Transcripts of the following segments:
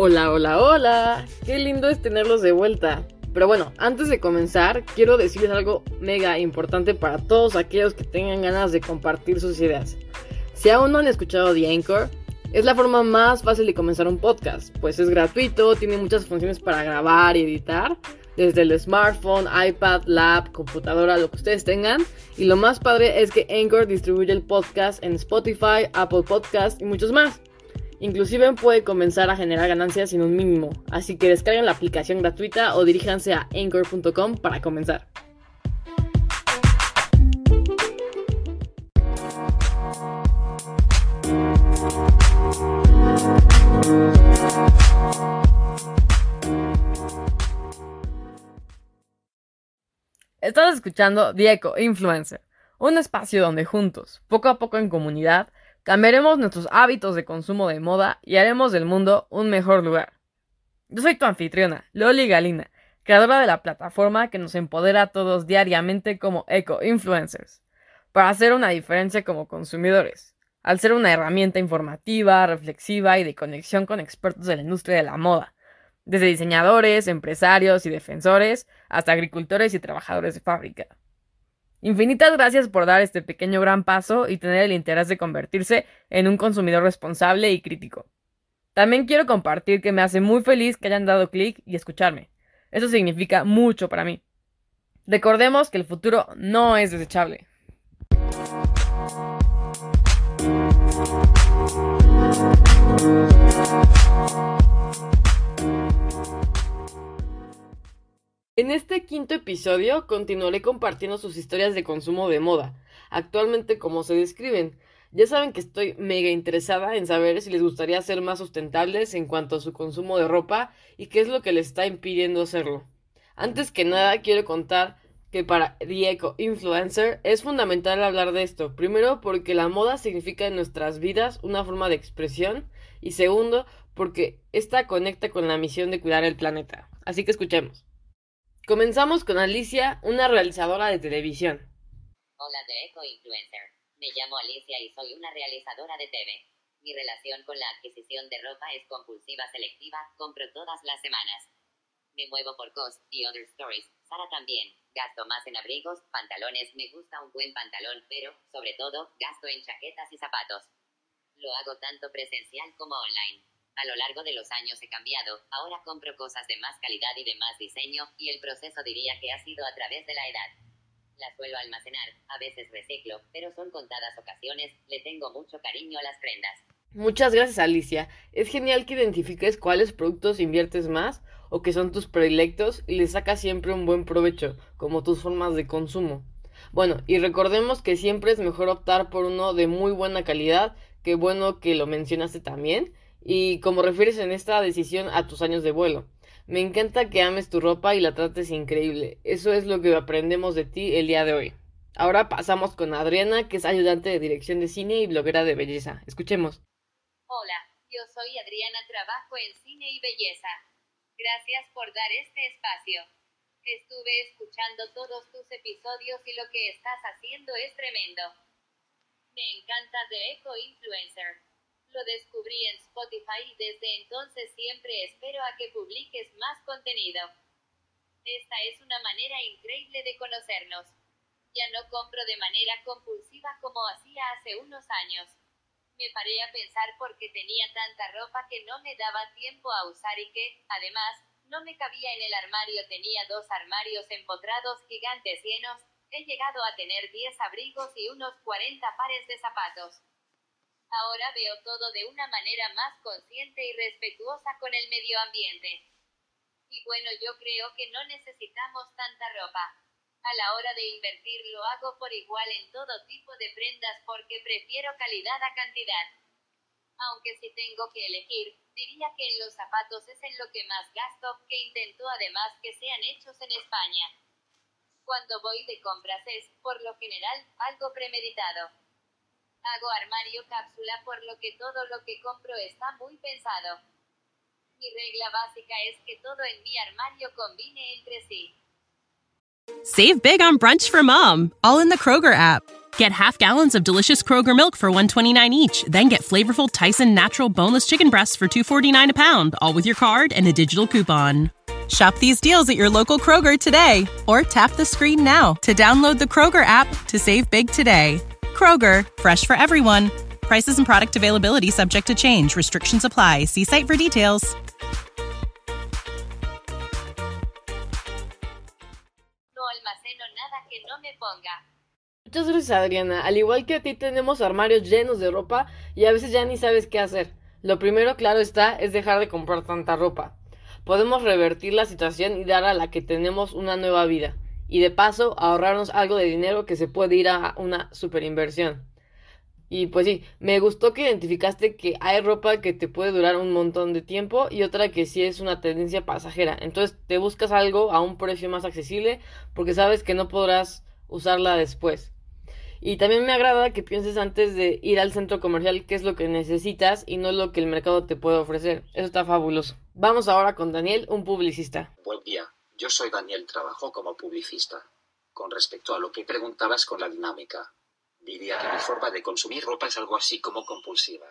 Hola, hola, hola. Qué lindo es tenerlos de vuelta. Pero bueno, antes de comenzar, quiero decirles algo mega importante para todos aquellos que tengan ganas de compartir sus ideas. Si aún no han escuchado The Anchor, es la forma más fácil de comenzar un podcast, pues es gratuito, tiene muchas funciones para grabar y editar, desde el smartphone, iPad, lap, computadora, lo que ustedes tengan. Y lo más padre es que Anchor distribuye el podcast en Spotify, Apple Podcast y muchos más. Inclusive puede comenzar a generar ganancias sin un mínimo, así que descarguen la aplicación gratuita o diríjanse a anchor.com para comenzar. Estás escuchando Diego Influencer, un espacio donde juntos, poco a poco en comunidad, Cambiaremos nuestros hábitos de consumo de moda y haremos del mundo un mejor lugar. Yo soy tu anfitriona, Loli Galina, creadora de la plataforma que nos empodera a todos diariamente como eco-influencers, para hacer una diferencia como consumidores, al ser una herramienta informativa, reflexiva y de conexión con expertos de la industria de la moda, desde diseñadores, empresarios y defensores, hasta agricultores y trabajadores de fábrica. Infinitas gracias por dar este pequeño gran paso y tener el interés de convertirse en un consumidor responsable y crítico. También quiero compartir que me hace muy feliz que hayan dado clic y escucharme. Eso significa mucho para mí. Recordemos que el futuro no es desechable. En este quinto episodio continuaré compartiendo sus historias de consumo de moda, actualmente como se describen. Ya saben que estoy mega interesada en saber si les gustaría ser más sustentables en cuanto a su consumo de ropa y qué es lo que les está impidiendo hacerlo. Antes que nada quiero contar que para Diego Influencer es fundamental hablar de esto. Primero porque la moda significa en nuestras vidas una forma de expresión y segundo porque esta conecta con la misión de cuidar el planeta. Así que escuchemos. Comenzamos con Alicia, una realizadora de televisión. Hola de Eco Influencer. Me llamo Alicia y soy una realizadora de TV. Mi relación con la adquisición de ropa es compulsiva selectiva, compro todas las semanas. Me muevo por COS y Other Stories. Sara también. Gasto más en abrigos, pantalones, me gusta un buen pantalón, pero, sobre todo, gasto en chaquetas y zapatos. Lo hago tanto presencial como online. A lo largo de los años he cambiado, ahora compro cosas de más calidad y de más diseño, y el proceso diría que ha sido a través de la edad. Las suelo almacenar, a veces reciclo, pero son contadas ocasiones, le tengo mucho cariño a las prendas. Muchas gracias Alicia, es genial que identifiques cuáles productos inviertes más o que son tus predilectos y les sacas siempre un buen provecho, como tus formas de consumo. Bueno, y recordemos que siempre es mejor optar por uno de muy buena calidad, que bueno que lo mencionaste también, y como refieres en esta decisión a tus años de vuelo. Me encanta que ames tu ropa y la trates increíble. Eso es lo que aprendemos de ti el día de hoy. Ahora pasamos con Adriana, que es ayudante de dirección de cine y bloguera de belleza. Escuchemos. Hola, yo soy Adriana, trabajo en cine y belleza. Gracias por dar este espacio. Estuve escuchando todos tus episodios y lo que estás haciendo es tremendo. Me encanta The Eco Influencer. Lo descubrí en Spotify y desde entonces siempre espero a que publiques más contenido. Esta es una manera increíble de conocernos. Ya no compro de manera compulsiva como hacía hace unos años. Me paré a pensar porque tenía tanta ropa que no me daba tiempo a usar y que, además, no me cabía en el armario. Tenía dos armarios empotrados gigantes llenos. He llegado a tener 10 abrigos y unos 40 pares de zapatos. Ahora veo todo de una manera más consciente y respetuosa con el medio ambiente. Y bueno, yo creo que no necesitamos tanta ropa. A la hora de invertir lo hago por igual en todo tipo de prendas porque prefiero calidad a cantidad. Aunque si tengo que elegir, diría que en los zapatos es en lo que más gasto, que intento además que sean hechos en España. Cuando voy de compras es, por lo general, algo premeditado. Hago armario cápsula por lo que todo lo que compro está muy pensado. Mi regla básica es que todo en mi armario combine entre sí. Save big on brunch for mom, all in the Kroger app. Get half gallons of delicious Kroger milk for 129 each, then get flavorful Tyson natural boneless chicken breasts for 249 a pound, all with your card and a digital coupon. Shop these deals at your local Kroger today or tap the screen now to download the Kroger app to save big today. Kroger, fresh for everyone. Prices and product availability subject to change. Restrictions apply. See site for details. No almaceno nada que no me ponga. Muchas gracias Adriana. Al igual que a ti tenemos armarios llenos de ropa y a veces ya ni sabes qué hacer. Lo primero, claro está, es dejar de comprar tanta ropa. Podemos revertir la situación y dar a la que tenemos una nueva vida. Y de paso ahorrarnos algo de dinero que se puede ir a una super inversión. Y pues sí, me gustó que identificaste que hay ropa que te puede durar un montón de tiempo y otra que sí es una tendencia pasajera. Entonces te buscas algo a un precio más accesible porque sabes que no podrás usarla después. Y también me agrada que pienses antes de ir al centro comercial qué es lo que necesitas y no lo que el mercado te puede ofrecer. Eso está fabuloso. Vamos ahora con Daniel, un publicista. Buen día, yo soy Daniel, trabajo como publicista. Con respecto a lo que preguntabas con la dinámica, diría que mi forma de consumir ropa es algo así como compulsiva.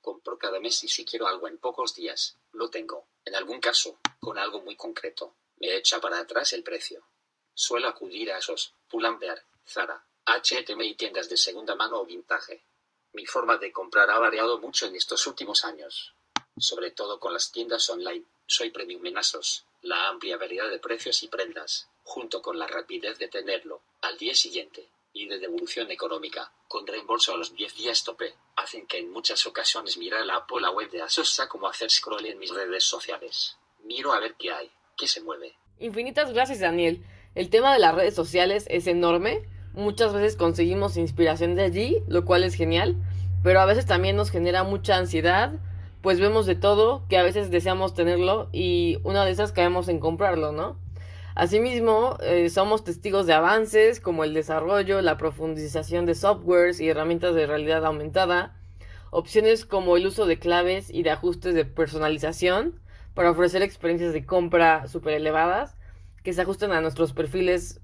Compro cada mes y si quiero algo en pocos días, lo tengo. En algún caso, con algo muy concreto, me echa para atrás el precio. Suelo acudir a esos, Pull&Bear, Zara, H&M y tiendas de segunda mano o vintage. Mi forma de comprar ha variado mucho en estos últimos años. Sobre todo con las tiendas online. Soy premium en ASOS. La amplia variedad de precios y prendas, junto con la rapidez de tenerlo al día siguiente, y de devolución económica, con reembolso a los 10 días tope, hacen que en muchas ocasiones mirar la app o la web de ASOS sea como hacer scroll en mis redes sociales. Miro a ver qué hay, qué se mueve. Infinitas gracias Daniel. El tema de las redes sociales es enorme Muchas veces conseguimos inspiración de allí, lo cual es genial, pero a veces también nos genera mucha ansiedad, pues vemos de todo que a veces deseamos tenerlo y una de esas caemos en comprarlo, ¿no? Asimismo, eh, somos testigos de avances como el desarrollo, la profundización de softwares y herramientas de realidad aumentada, opciones como el uso de claves y de ajustes de personalización para ofrecer experiencias de compra súper elevadas que se ajusten a nuestros perfiles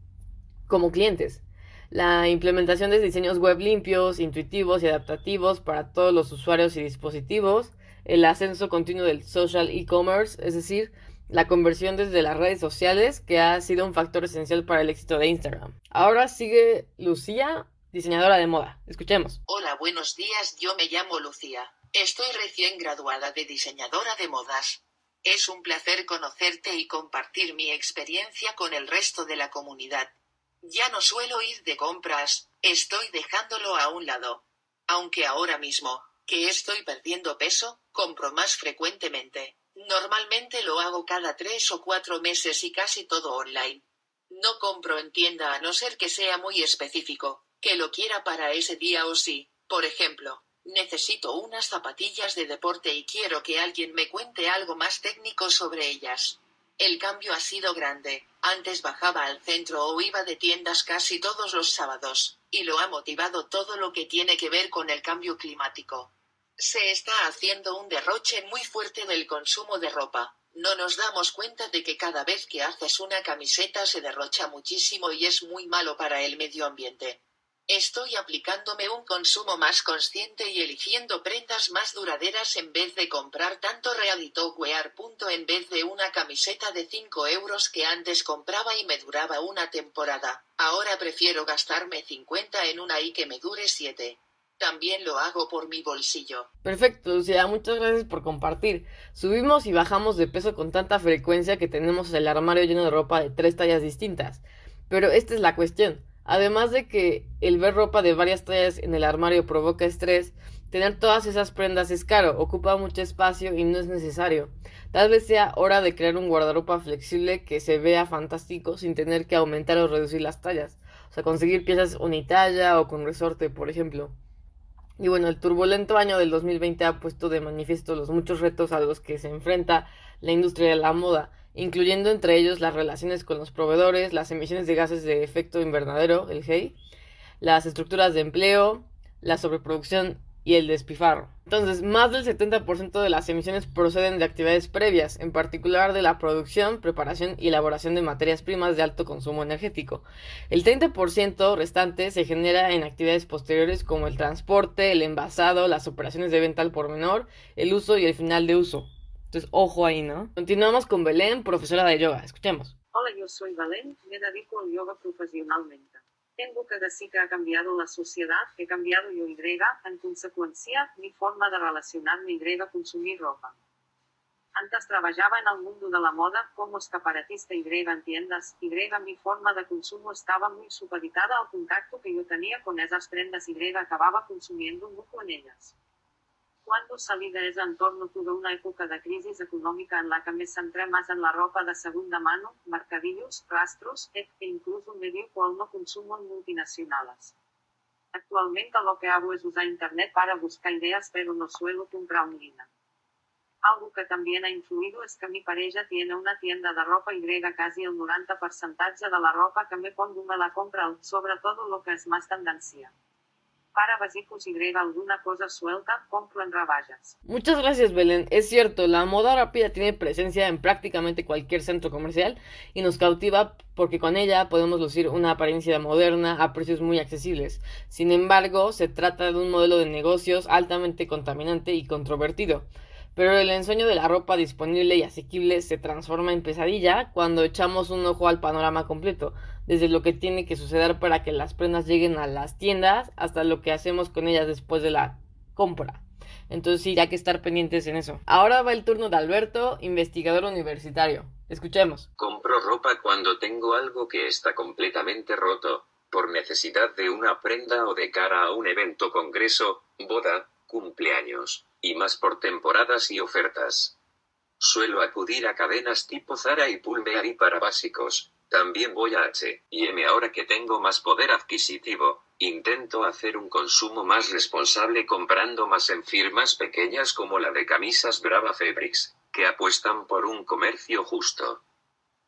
como clientes la implementación de diseños web limpios, intuitivos y adaptativos para todos los usuarios y dispositivos, el ascenso continuo del social e-commerce, es decir, la conversión desde las redes sociales, que ha sido un factor esencial para el éxito de Instagram. Ahora sigue Lucía, diseñadora de moda. Escuchemos. Hola, buenos días, yo me llamo Lucía. Estoy recién graduada de diseñadora de modas. Es un placer conocerte y compartir mi experiencia con el resto de la comunidad. Ya no suelo ir de compras, estoy dejándolo a un lado. Aunque ahora mismo, que estoy perdiendo peso, compro más frecuentemente. Normalmente lo hago cada tres o cuatro meses y casi todo online. No compro en tienda a no ser que sea muy específico, que lo quiera para ese día o sí. Por ejemplo, necesito unas zapatillas de deporte y quiero que alguien me cuente algo más técnico sobre ellas. El cambio ha sido grande. Antes bajaba al centro o iba de tiendas casi todos los sábados, y lo ha motivado todo lo que tiene que ver con el cambio climático. Se está haciendo un derroche muy fuerte del consumo de ropa. No nos damos cuenta de que cada vez que haces una camiseta se derrocha muchísimo y es muy malo para el medio ambiente. Estoy aplicándome un consumo más consciente y eligiendo prendas más duraderas en vez de comprar tanto ready wear. En vez de una camiseta de 5 euros que antes compraba y me duraba una temporada, ahora prefiero gastarme 50 en una y que me dure 7. También lo hago por mi bolsillo. Perfecto, Lucía, muchas gracias por compartir. Subimos y bajamos de peso con tanta frecuencia que tenemos el armario lleno de ropa de tres tallas distintas. Pero esta es la cuestión Además de que el ver ropa de varias tallas en el armario provoca estrés, tener todas esas prendas es caro, ocupa mucho espacio y no es necesario. Tal vez sea hora de crear un guardarropa flexible que se vea fantástico sin tener que aumentar o reducir las tallas. O sea, conseguir piezas unitalla o con resorte, por ejemplo. Y bueno, el turbulento año del 2020 ha puesto de manifiesto los muchos retos a los que se enfrenta la industria de la moda, incluyendo entre ellos las relaciones con los proveedores, las emisiones de gases de efecto invernadero, el GEI, las estructuras de empleo, la sobreproducción y el despifarro. Entonces, más del 70% de las emisiones proceden de actividades previas, en particular de la producción, preparación y elaboración de materias primas de alto consumo energético. El 30% restante se genera en actividades posteriores como el transporte, el envasado, las operaciones de venta al por menor, el uso y el final de uso. Entonces, ojo ahí, ¿no? Continuamos con Belén, profesora de yoga. Escuchemos. Hola, yo soy Belén, me dedico al yoga profesionalmente. Tengo que decir que ha cambiado la sociedad, he cambiado yo Y, en consecuencia, mi forma de relacionarme Y consumir ropa. Antes trabajaba en el mundo de la moda como escaparatista Y en tiendas, Y mi forma de consumo estaba muy supeditada al contacto que yo tenía con esas prendas Y acababa consumiendo mucho en ellas. Cuando salí de ese entorno tuve una época de crisis económica en la que me centré más en la ropa de segunda mano, mercadillos, rastros, e incluso me dio por no consumo en multinacionales. Actualmente lo que hago es usar internet para buscar ideas pero no suelo comprar línea. Algo que también ha influido es que mi pareja tiene una tienda de ropa y casi el 90% de la ropa que me pongo me la compra, sobre todo lo que es más tendencia para si alguna cosa suelta, compro en raballas. Muchas gracias, Belén. Es cierto, la moda rápida tiene presencia en prácticamente cualquier centro comercial y nos cautiva porque con ella podemos lucir una apariencia moderna a precios muy accesibles. Sin embargo, se trata de un modelo de negocios altamente contaminante y controvertido. Pero el ensueño de la ropa disponible y asequible se transforma en pesadilla cuando echamos un ojo al panorama completo, desde lo que tiene que suceder para que las prendas lleguen a las tiendas hasta lo que hacemos con ellas después de la compra. Entonces sí, hay que estar pendientes en eso. Ahora va el turno de Alberto, investigador universitario. Escuchemos. Compro ropa cuando tengo algo que está completamente roto, por necesidad de una prenda o de cara a un evento, congreso, boda, cumpleaños y más por temporadas y ofertas. Suelo acudir a cadenas tipo Zara y Pull&Bear para básicos. También voy a H&M ahora que tengo más poder adquisitivo. Intento hacer un consumo más responsable comprando más en firmas pequeñas como la de camisas Brava Fabrics, que apuestan por un comercio justo.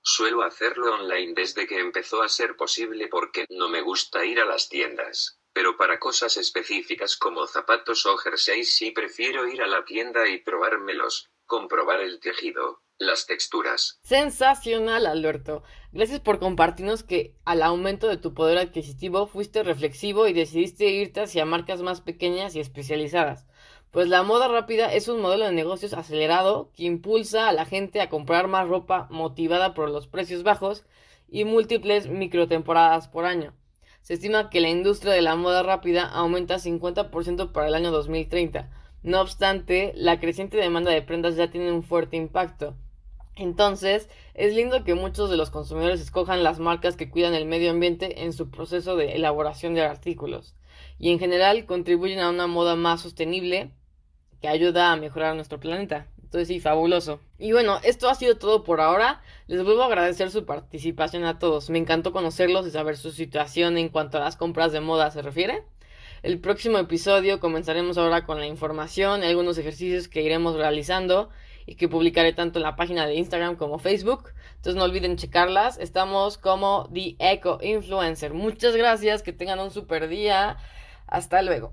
Suelo hacerlo online desde que empezó a ser posible porque no me gusta ir a las tiendas pero para cosas específicas como zapatos o jerseys sí prefiero ir a la tienda y probármelos, comprobar el tejido, las texturas. Sensacional, Alberto. Gracias por compartirnos que al aumento de tu poder adquisitivo fuiste reflexivo y decidiste irte hacia marcas más pequeñas y especializadas. Pues la moda rápida es un modelo de negocios acelerado que impulsa a la gente a comprar más ropa motivada por los precios bajos y múltiples microtemporadas por año. Se estima que la industria de la moda rápida aumenta 50% para el año 2030. No obstante, la creciente demanda de prendas ya tiene un fuerte impacto. Entonces, es lindo que muchos de los consumidores escojan las marcas que cuidan el medio ambiente en su proceso de elaboración de artículos y en general contribuyen a una moda más sostenible que ayuda a mejorar nuestro planeta. Entonces sí, fabuloso. Y bueno, esto ha sido todo por ahora. Les vuelvo a agradecer su participación a todos. Me encantó conocerlos y saber su situación en cuanto a las compras de moda se refiere. El próximo episodio comenzaremos ahora con la información y algunos ejercicios que iremos realizando y que publicaré tanto en la página de Instagram como Facebook. Entonces no olviden checarlas. Estamos como The Eco Influencer. Muchas gracias, que tengan un super día. Hasta luego.